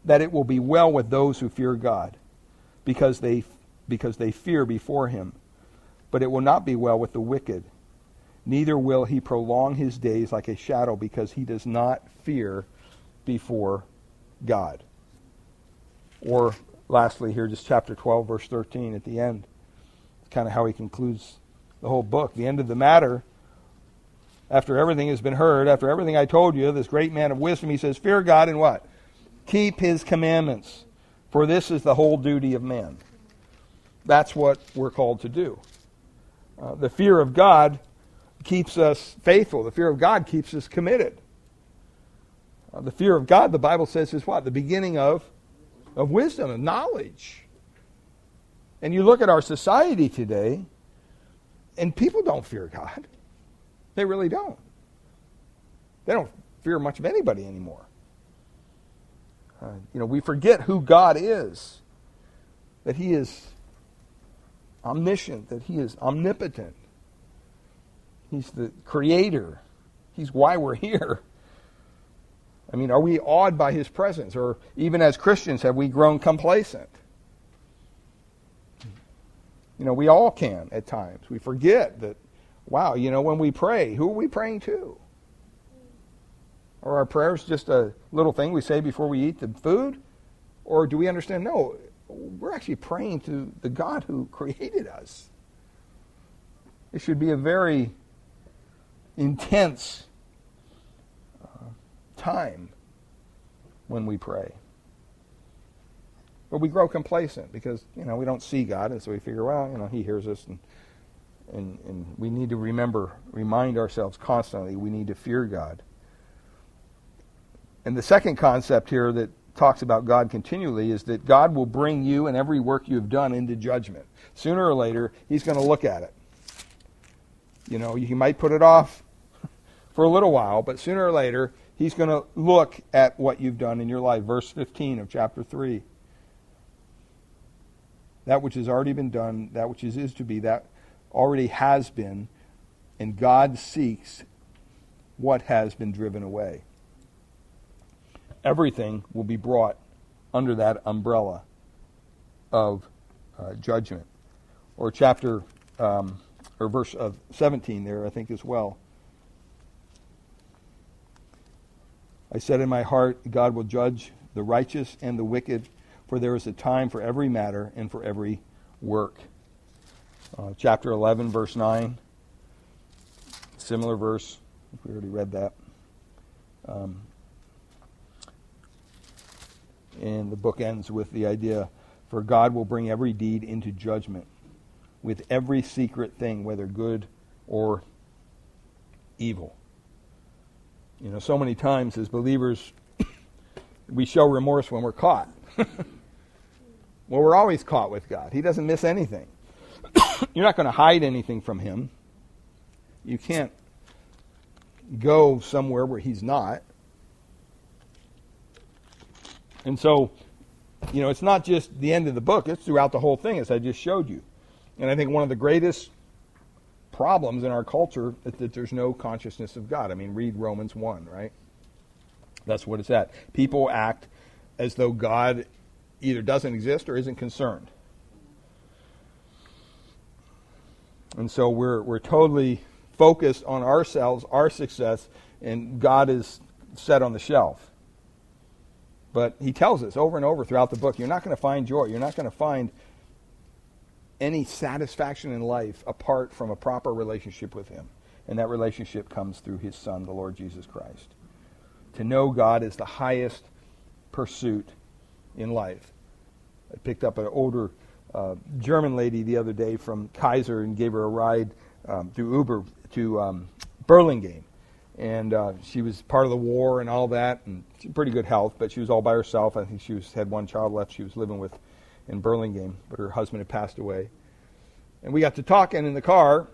Speaker 1: that it will be well with those who fear God, because they, because they fear before him. But it will not be well with the wicked neither will he prolong his days like a shadow because he does not fear before God. Or lastly, here, just chapter 12, verse 13 at the end. It's kind of how he concludes the whole book. The end of the matter, after everything has been heard, after everything I told you, this great man of wisdom, he says, Fear God and what? Keep his commandments, for this is the whole duty of man. That's what we're called to do. Uh, the fear of God keeps us faithful. The fear of God keeps us committed. Uh, the fear of God, the Bible says, is what? The beginning of, of wisdom, of knowledge. And you look at our society today, and people don't fear God. They really don't. They don't fear much of anybody anymore. Uh, you know, we forget who God is, that He is omniscient, that He is omnipotent. He's the creator. He's why we're here. I mean, are we awed by His presence? Or even as Christians, have we grown complacent? You know, we all can at times. We forget that, wow, you know, when we pray, who are we praying to? Are our prayers just a little thing we say before we eat the food? Or do we understand, no, we're actually praying to the God who created us? It should be a very intense uh, time when we pray. But we grow complacent because, you know, we don't see God, and so we figure, well, you know, He hears us, and, and, and we need to remember, remind ourselves constantly, we need to fear God. And the second concept here that talks about God continually is that God will bring you and every work you have done into judgment. Sooner or later, He's going to look at it. You know, He might put it off for a little while, but sooner or later, He's going to look at what you've done in your life. Verse 15 of chapter 3 that which has already been done, that which is, is to be, that already has been, and God seeks what has been driven away. Everything will be brought under that umbrella of uh, judgment. Or chapter, um, or verse of 17 there, I think, as well. I said in my heart, God will judge the righteous and the wicked for there is a time for every matter and for every work. Uh, chapter 11, verse 9. Similar verse. We already read that. Um, and the book ends with the idea for God will bring every deed into judgment with every secret thing, whether good or evil. You know, so many times as believers, we show remorse when we're caught. Well, we're always caught with God. He doesn't miss anything. You're not going to hide anything from Him. You can't go somewhere where He's not. And so, you know, it's not just the end of the book, it's throughout the whole thing, as I just showed you. And I think one of the greatest problems in our culture is that there's no consciousness of God. I mean, read Romans 1, right? That's what it's at. People act as though God either doesn't exist or isn't concerned. And so we're, we're totally focused on ourselves, our success, and God is set on the shelf. But he tells us over and over throughout the book you're not going to find joy. You're not going to find any satisfaction in life apart from a proper relationship with him. And that relationship comes through his Son, the Lord Jesus Christ. To know God is the highest pursuit in life. I picked up an older uh, German lady the other day from Kaiser and gave her a ride um, through Uber to um, Burlingame. And uh, she was part of the war and all that, and pretty good health, but she was all by herself. I think she was, had one child left she was living with in Burlingame, but her husband had passed away. And we got to talking in the car,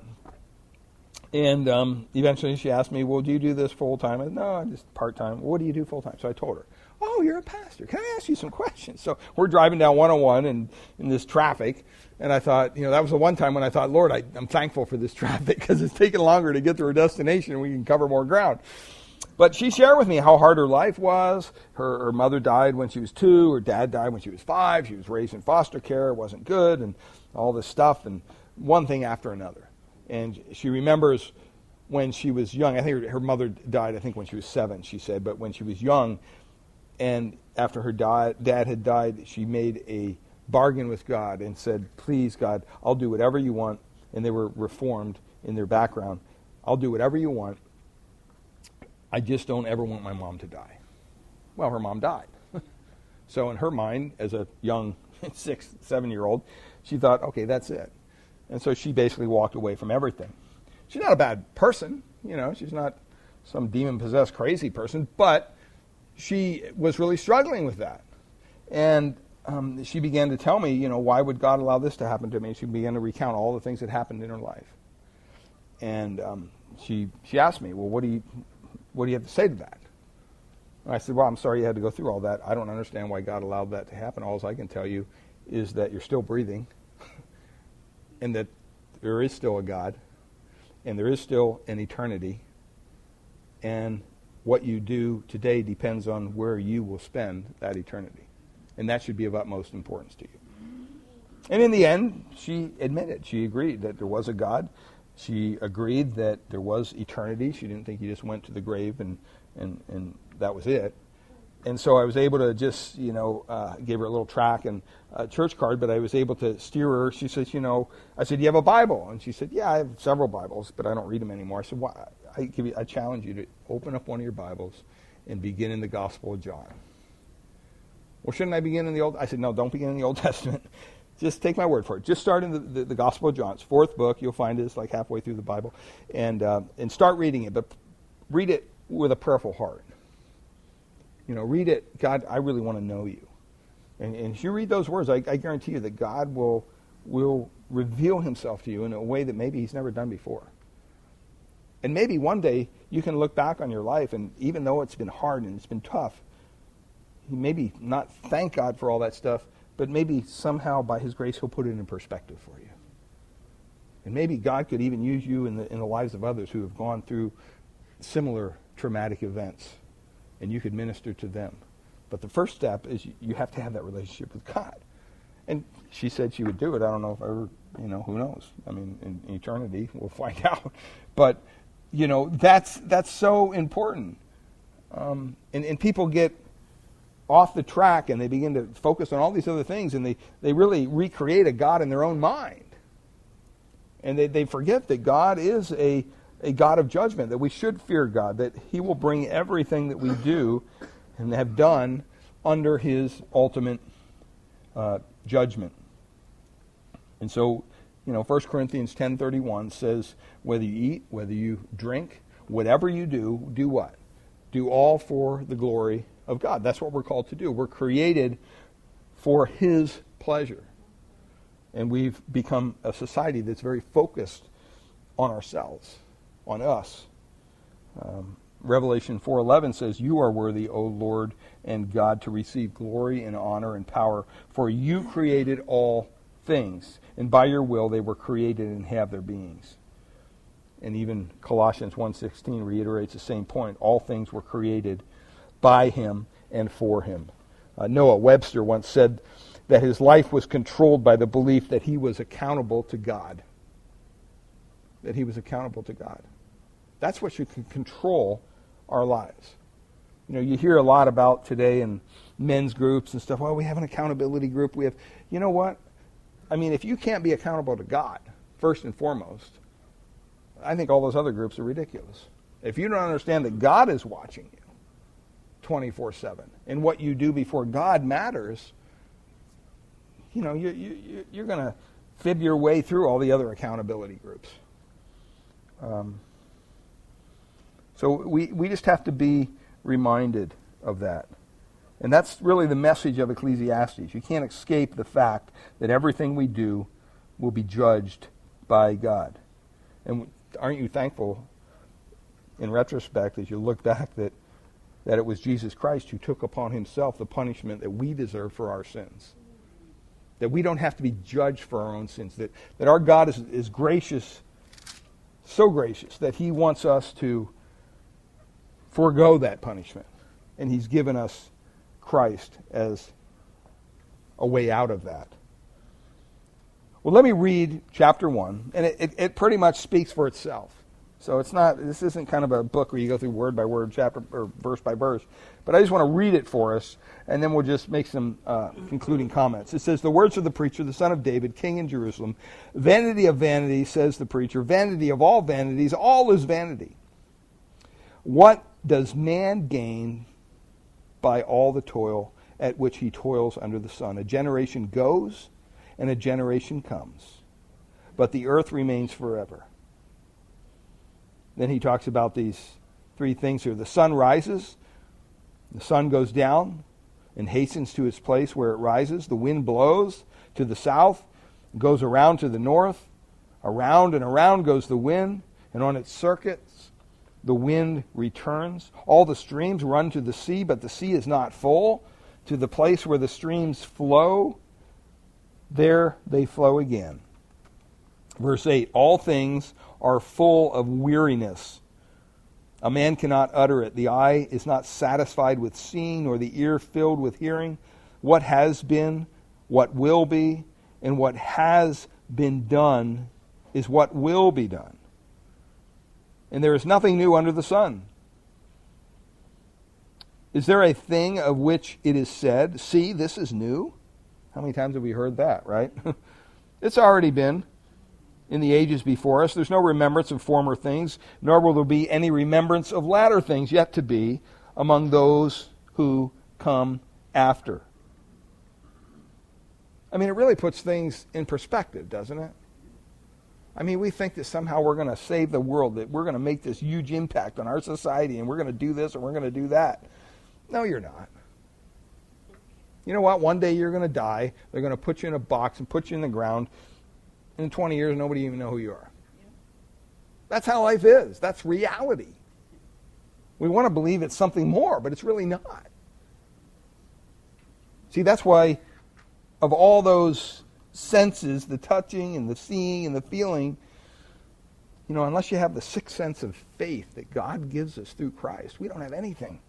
Speaker 1: and um, eventually she asked me, Well, do you do this full time? I said, No, I'm just part time. What do you do full time? So I told her. Oh, you're a pastor. Can I ask you some questions? So we're driving down 101 and in this traffic. And I thought, you know, that was the one time when I thought, Lord, I, am thankful for this traffic because it's taking longer to get to our destination and we can cover more ground. But she shared with me how hard her life was. Her, her mother died when she was two. Her dad died when she was five. She was raised in foster care. It wasn't good and all this stuff and one thing after another. And she remembers when she was young. I think her, her mother died, I think, when she was seven, she said. But when she was young, and after her dad had died, she made a bargain with God and said, Please, God, I'll do whatever you want. And they were reformed in their background. I'll do whatever you want. I just don't ever want my mom to die. Well, her mom died. so, in her mind, as a young six, seven year old, she thought, okay, that's it. And so she basically walked away from everything. She's not a bad person, you know, she's not some demon possessed crazy person, but she was really struggling with that. And um, she began to tell me, you know, why would God allow this to happen to me? She began to recount all the things that happened in her life. And um, she, she asked me, well, what do, you, what do you have to say to that? And I said, Well, I'm sorry you had to go through all that. I don't understand why God allowed that to happen. All I can tell you is that you're still breathing and that there is still a God and there is still an eternity. And what you do today depends on where you will spend that eternity. And that should be of utmost importance to you. And in the end, she admitted, she agreed that there was a God. She agreed that there was eternity. She didn't think you just went to the grave and, and, and that was it. And so I was able to just, you know, uh, gave her a little track and a church card, but I was able to steer her. She says, you know, I said, you have a Bible? And she said, yeah, I have several Bibles, but I don't read them anymore. I said? I, give you, I challenge you to open up one of your Bibles and begin in the Gospel of John. Well, shouldn't I begin in the Old? I said, no, don't begin in the Old Testament. Just take my word for it. Just start in the, the, the Gospel of John. It's fourth book. You'll find it. It's like halfway through the Bible. And, uh, and start reading it, but read it with a prayerful heart. You know, read it. God, I really want to know you. And, and if you read those words, I, I guarantee you that God will, will reveal himself to you in a way that maybe he's never done before. And maybe one day you can look back on your life, and even though it's been hard and it's been tough, maybe not thank God for all that stuff, but maybe somehow by His grace He'll put it in perspective for you. And maybe God could even use you in the, in the lives of others who have gone through similar traumatic events, and you could minister to them. But the first step is you have to have that relationship with God. And she said she would do it. I don't know if ever, you know, who knows? I mean, in eternity, we'll find out. But, you know, that's, that's so important. Um, and, and people get off the track and they begin to focus on all these other things and they, they really recreate a God in their own mind. And they, they forget that God is a, a God of judgment, that we should fear God, that He will bring everything that we do and have done under His ultimate uh, judgment. And so, you know, 1 Corinthians 10.31 says, whether you eat, whether you drink, whatever you do, do what? Do all for the glory of God. That's what we're called to do. We're created for His pleasure. And we've become a society that's very focused on ourselves, on us. Um, Revelation 4:11 says, "You are worthy, O Lord and God, to receive glory and honor and power, for you created all things, and by your will they were created and have their beings." And even Colossians 1:16 reiterates the same point. All things were created by him and for him. Uh, Noah Webster once said that his life was controlled by the belief that he was accountable to God. That he was accountable to God. That's what should control our lives. You know, you hear a lot about today in men's groups and stuff. Well, we have an accountability group. We have, you know what? I mean, if you can't be accountable to God, first and foremost, I think all those other groups are ridiculous. If you don't understand that God is watching you, 24 7. And what you do before God matters. You know, you, you, you're going to fib your way through all the other accountability groups. Um, so we, we just have to be reminded of that. And that's really the message of Ecclesiastes. You can't escape the fact that everything we do will be judged by God. And aren't you thankful in retrospect as you look back that that it was Jesus Christ who took upon himself the punishment that we deserve for our sins. That we don't have to be judged for our own sins. That, that our God is, is gracious, so gracious, that he wants us to forego that punishment. And he's given us Christ as a way out of that. Well, let me read chapter 1, and it, it, it pretty much speaks for itself. So it's not, this isn't kind of a book where you go through word by word, chapter or verse by verse. But I just want to read it for us, and then we'll just make some uh, concluding comments. It says, The words of the preacher, the son of David, king in Jerusalem. Vanity of vanity, says the preacher. Vanity of all vanities, all is vanity. What does man gain by all the toil at which he toils under the sun? A generation goes, and a generation comes. But the earth remains forever. Then he talks about these three things here. The sun rises, the sun goes down and hastens to its place where it rises. The wind blows to the south, goes around to the north. Around and around goes the wind, and on its circuits the wind returns. All the streams run to the sea, but the sea is not full. To the place where the streams flow, there they flow again. Verse 8 All things are full of weariness. A man cannot utter it. The eye is not satisfied with seeing, nor the ear filled with hearing. What has been, what will be, and what has been done is what will be done. And there is nothing new under the sun. Is there a thing of which it is said, See, this is new? How many times have we heard that, right? it's already been in the ages before us. There's no remembrance of former things, nor will there be any remembrance of latter things yet to be among those who come after. I mean, it really puts things in perspective, doesn't it? I mean, we think that somehow we're going to save the world, that we're going to make this huge impact on our society, and we're going to do this and we're going to do that. No, you're not. You know what? One day you're going to die. They're going to put you in a box and put you in the ground, in 20 years, nobody even know who you are. That's how life is. That's reality. We want to believe it's something more, but it's really not. See, that's why, of all those senses, the touching and the seeing and the feeling, you know, unless you have the sixth sense of faith that God gives us through Christ, we don't have anything.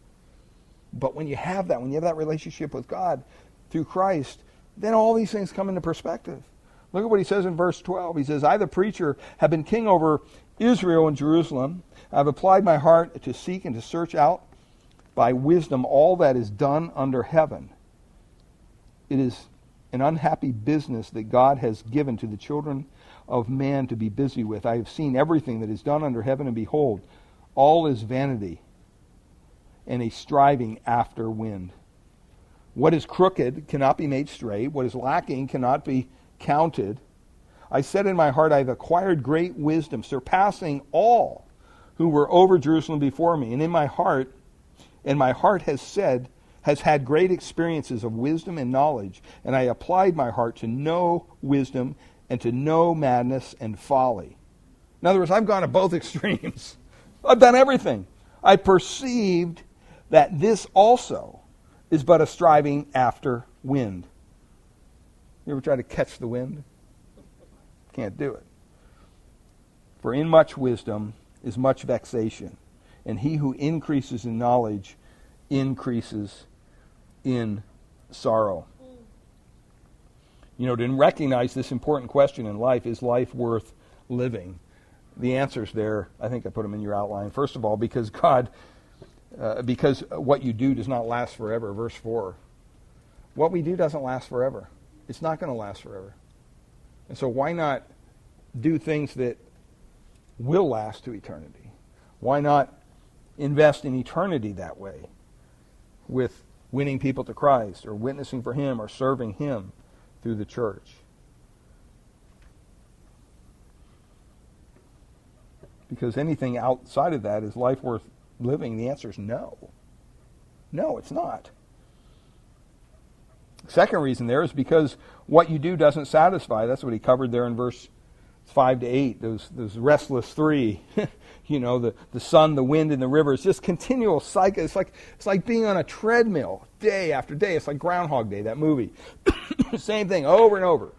Speaker 1: But when you have that, when you have that relationship with God through Christ, then all these things come into perspective. Look at what he says in verse 12. He says, I, the preacher, have been king over Israel and Jerusalem. I've applied my heart to seek and to search out by wisdom all that is done under heaven. It is an unhappy business that God has given to the children of man to be busy with. I have seen everything that is done under heaven, and behold, all is vanity and a striving after wind. What is crooked cannot be made straight. What is lacking cannot be counted. I said in my heart, I have acquired great wisdom, surpassing all who were over Jerusalem before me. And in my heart, and my heart has said, has had great experiences of wisdom and knowledge, and I applied my heart to know wisdom and to know madness and folly. In other words, I've gone to both extremes. I've done everything. I perceived that this also is but a striving after wind. You ever try to catch the wind? Can't do it. For in much wisdom is much vexation, and he who increases in knowledge increases in sorrow. You know, to recognize this important question in life is life worth living? The answer's there. I think I put them in your outline. First of all, because God, uh, because what you do does not last forever. Verse 4. What we do doesn't last forever. It's not going to last forever. And so why not do things that will last to eternity? Why not invest in eternity that way with winning people to Christ or witnessing for Him or serving Him through the church? Because anything outside of that is life worth living? The answer is no. No, it's not. Second reason there is because what you do doesn't satisfy. That's what he covered there in verse 5 to 8, those, those restless three. you know, the, the sun, the wind, and the river. It's just continual cycle. It's like, it's like being on a treadmill day after day. It's like Groundhog Day, that movie. same thing over and over.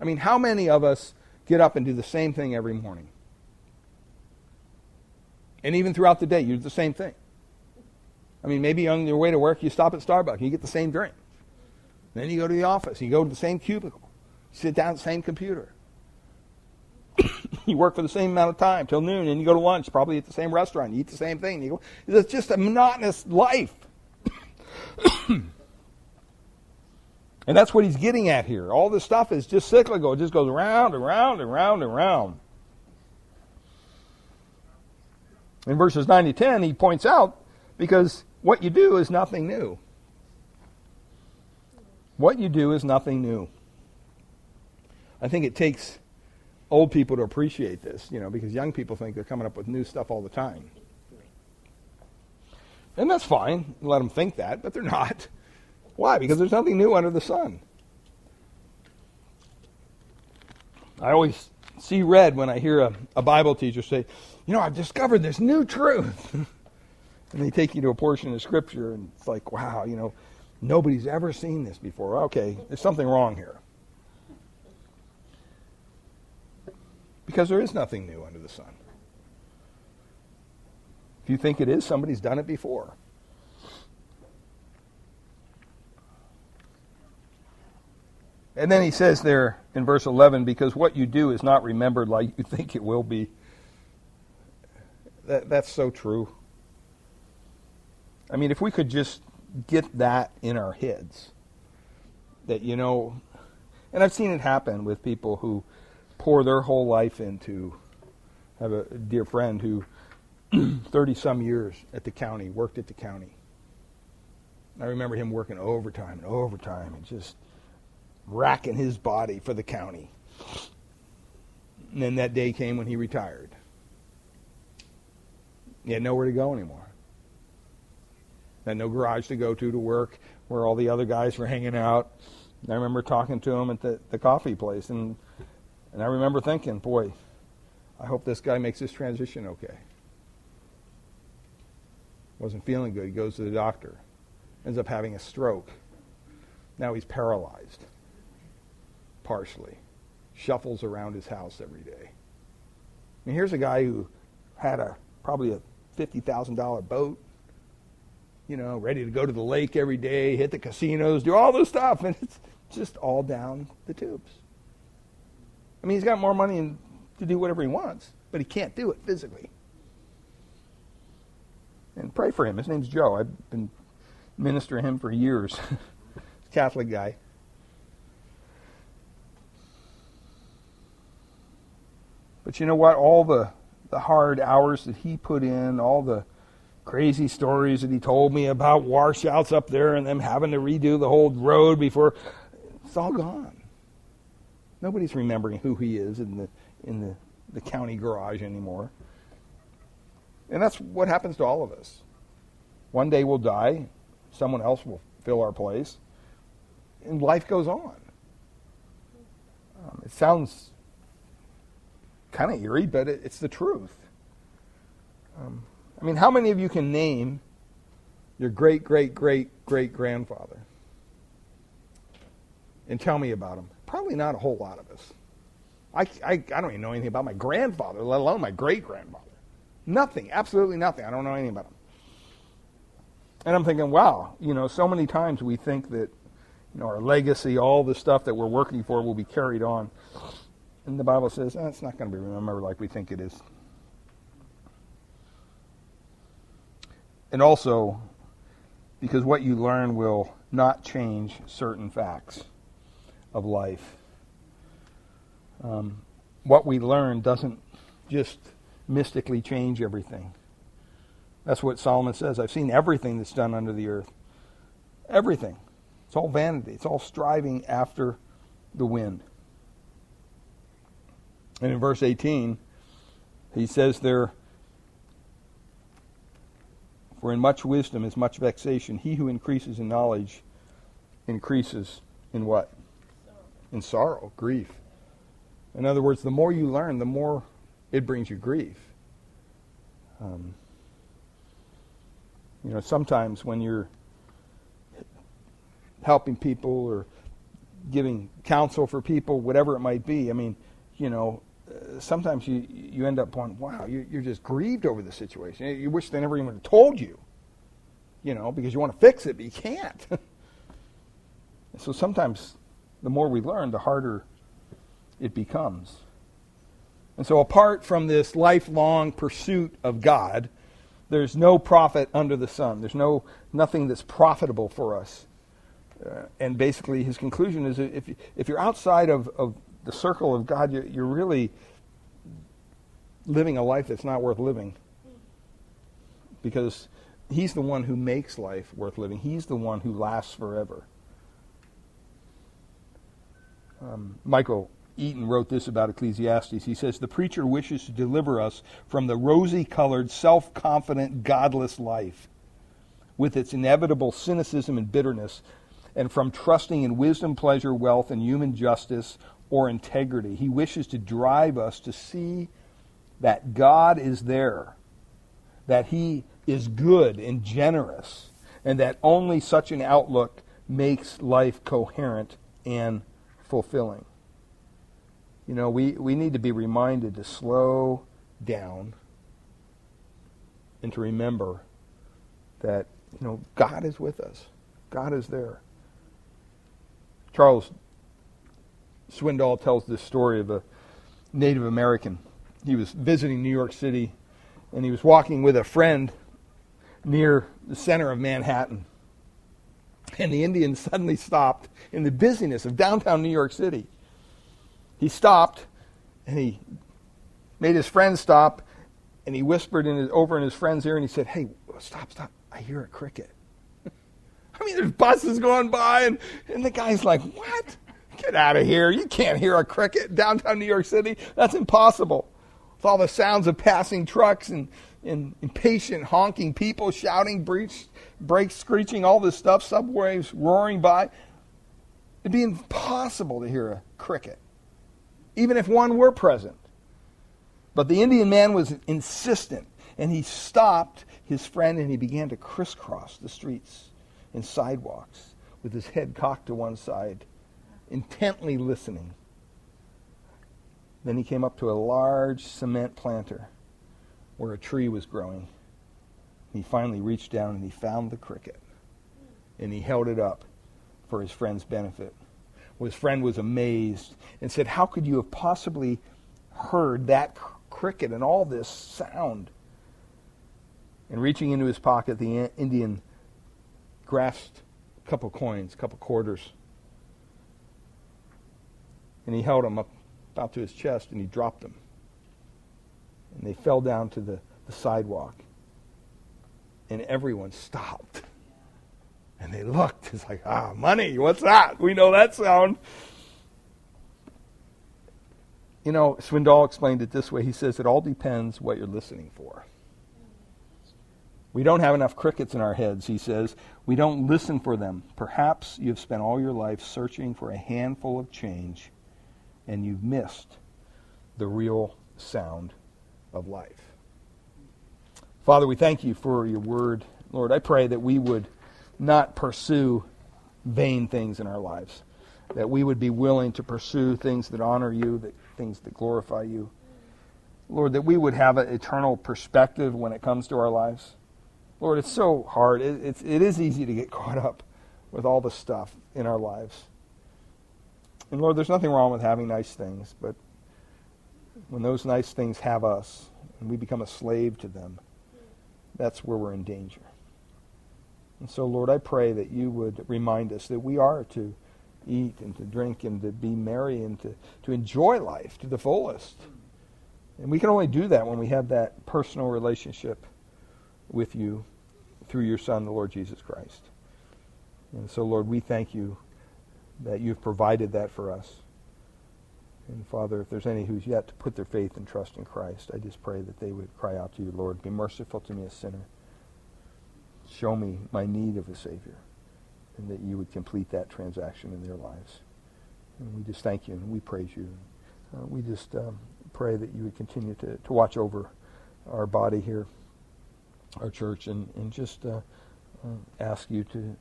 Speaker 1: I mean, how many of us get up and do the same thing every morning? And even throughout the day, you do the same thing. I mean, maybe on your way to work, you stop at Starbucks you get the same drink. Then you go to the office. You go to the same cubicle. You sit down at the same computer. you work for the same amount of time till noon, and you go to lunch, probably at the same restaurant. You eat the same thing. You go, it's just a monotonous life. and that's what he's getting at here. All this stuff is just cyclical. It just goes around and round and round and round. In verses 9 to 10, he points out because what you do is nothing new. What you do is nothing new. I think it takes old people to appreciate this, you know, because young people think they're coming up with new stuff all the time. And that's fine. Let them think that, but they're not. Why? Because there's nothing new under the sun. I always see red when I hear a, a Bible teacher say, You know, I've discovered this new truth. and they take you to a portion of Scripture, and it's like, wow, you know, nobody's ever seen this before. Okay, there's something wrong here. Because there is nothing new under the sun. If you think it is, somebody's done it before. And then he says there in verse 11, because what you do is not remembered like you think it will be. That, that's so true. I mean, if we could just get that in our heads, that, you know, and I've seen it happen with people who pour their whole life into. I have a dear friend who, 30 some years at the county, worked at the county. I remember him working overtime and overtime and just racking his body for the county. And then that day came when he retired. He had nowhere to go anymore. Had no garage to go to to work where all the other guys were hanging out. And I remember talking to him at the, the coffee place, and and I remember thinking, boy, I hope this guy makes this transition okay. Wasn't feeling good. He goes to the doctor, ends up having a stroke. Now he's paralyzed partially, shuffles around his house every day. And here's a guy who had a probably a fifty thousand dollar boat, you know, ready to go to the lake every day, hit the casinos, do all this stuff, and it's just all down the tubes. I mean, he's got more money to do whatever he wants, but he can't do it physically. And pray for him. His name's Joe. I've been ministering him for years. Catholic guy. But you know what? All the, the hard hours that he put in, all the crazy stories that he told me about washouts up there and them having to redo the whole road before, it's all gone. Nobody's remembering who he is in the, in the, the county garage anymore. And that's what happens to all of us. One day we'll die, someone else will fill our place, and life goes on. Um, it sounds kind of eerie, but it, it's the truth. Um, I mean, how many of you can name your great, great, great, great grandfather? And tell me about him. Probably not a whole lot of us. I, I, I don't even know anything about my grandfather, let alone my great grandfather. Nothing, absolutely nothing. I don't know anything about him. And I'm thinking, wow, you know, so many times we think that, you know, our legacy, all the stuff that we're working for will be carried on. And the Bible says, eh, it's not going to be remembered like we think it is. And also, because what you learn will not change certain facts of life. Um, what we learn doesn't just mystically change everything. That's what Solomon says. I've seen everything that's done under the earth. Everything. It's all vanity. It's all striving after the wind. And in verse 18, he says there, For in much wisdom is much vexation. He who increases in knowledge increases in what? In sorrow, grief. In other words, the more you learn, the more it brings you grief. Um, you know, sometimes when you're helping people or giving counsel for people, whatever it might be, I mean, you know, sometimes you you end up going, wow, you, you're just grieved over the situation. You wish they never even told you, you know, because you want to fix it, but you can't. so sometimes the more we learn, the harder it becomes. And so, apart from this lifelong pursuit of God, there's no profit under the sun. There's no nothing that's profitable for us. Uh, and basically, his conclusion is if if you're outside of, of the circle of God, you're, really living a life that's not worth living. Because He's the one who makes life worth living, He's the one who lasts forever. Um, Michael Eaton wrote this about Ecclesiastes. He says, The preacher wishes to deliver us from the rosy colored, self confident, godless life with its inevitable cynicism and bitterness, and from trusting in wisdom, pleasure, wealth, and human justice or integrity. He wishes to drive us to see that God is there, that He is good and generous, and that only such an outlook makes life coherent and fulfilling. You know, we, we need to be reminded to slow down and to remember that, you know, God is with us. God is there. Charles Swindoll tells this story of a Native American. He was visiting New York City and he was walking with a friend near the center of Manhattan. And the Indian suddenly stopped in the busyness of downtown New York City. He stopped and he made his friend stop and he whispered in his, over in his friend's ear and he said, Hey, stop, stop. I hear a cricket. I mean, there's buses going by and, and the guy's like, What? Get out of here. You can't hear a cricket downtown New York City. That's impossible. With all the sounds of passing trucks and, and impatient honking people shouting, brakes, brakes screeching, all this stuff, subways roaring by. It'd be impossible to hear a cricket, even if one were present. But the Indian man was insistent, and he stopped his friend and he began to crisscross the streets and sidewalks with his head cocked to one side, intently listening. Then he came up to a large cement planter where a tree was growing. He finally reached down and he found the cricket. And he held it up for his friend's benefit. His friend was amazed and said, How could you have possibly heard that cricket and all this sound? And reaching into his pocket, the Indian grasped a couple coins, a couple quarters. And he held them up about to his chest and he dropped them. And they fell down to the, the sidewalk. And everyone stopped. And they looked. It's like, ah, money. What's that? We know that sound. You know, Swindoll explained it this way. He says it all depends what you're listening for. We don't have enough crickets in our heads, he says. We don't listen for them. Perhaps you've spent all your life searching for a handful of change and you've missed the real sound of life. Father, we thank you for your word. Lord, I pray that we would not pursue vain things in our lives, that we would be willing to pursue things that honor you, that things that glorify you. Lord, that we would have an eternal perspective when it comes to our lives. Lord, it's so hard. It, it's, it is easy to get caught up with all the stuff in our lives. And Lord, there's nothing wrong with having nice things, but when those nice things have us and we become a slave to them, that's where we're in danger. And so, Lord, I pray that you would remind us that we are to eat and to drink and to be merry and to, to enjoy life to the fullest. And we can only do that when we have that personal relationship with you through your Son, the Lord Jesus Christ. And so, Lord, we thank you that you've provided that for us. And Father, if there's any who's yet to put their faith and trust in Christ, I just pray that they would cry out to you, Lord, be merciful to me, a sinner. Show me my need of a Savior, and that you would complete that transaction in their lives. And we just thank you and we praise you. Uh, we just um, pray that you would continue to, to watch over our body here, our church, and, and just uh, uh, ask you to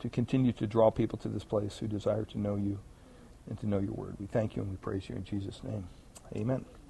Speaker 1: to continue to draw people to this place who desire to know you and to know your word. We thank you and we praise you in Jesus' name. Amen.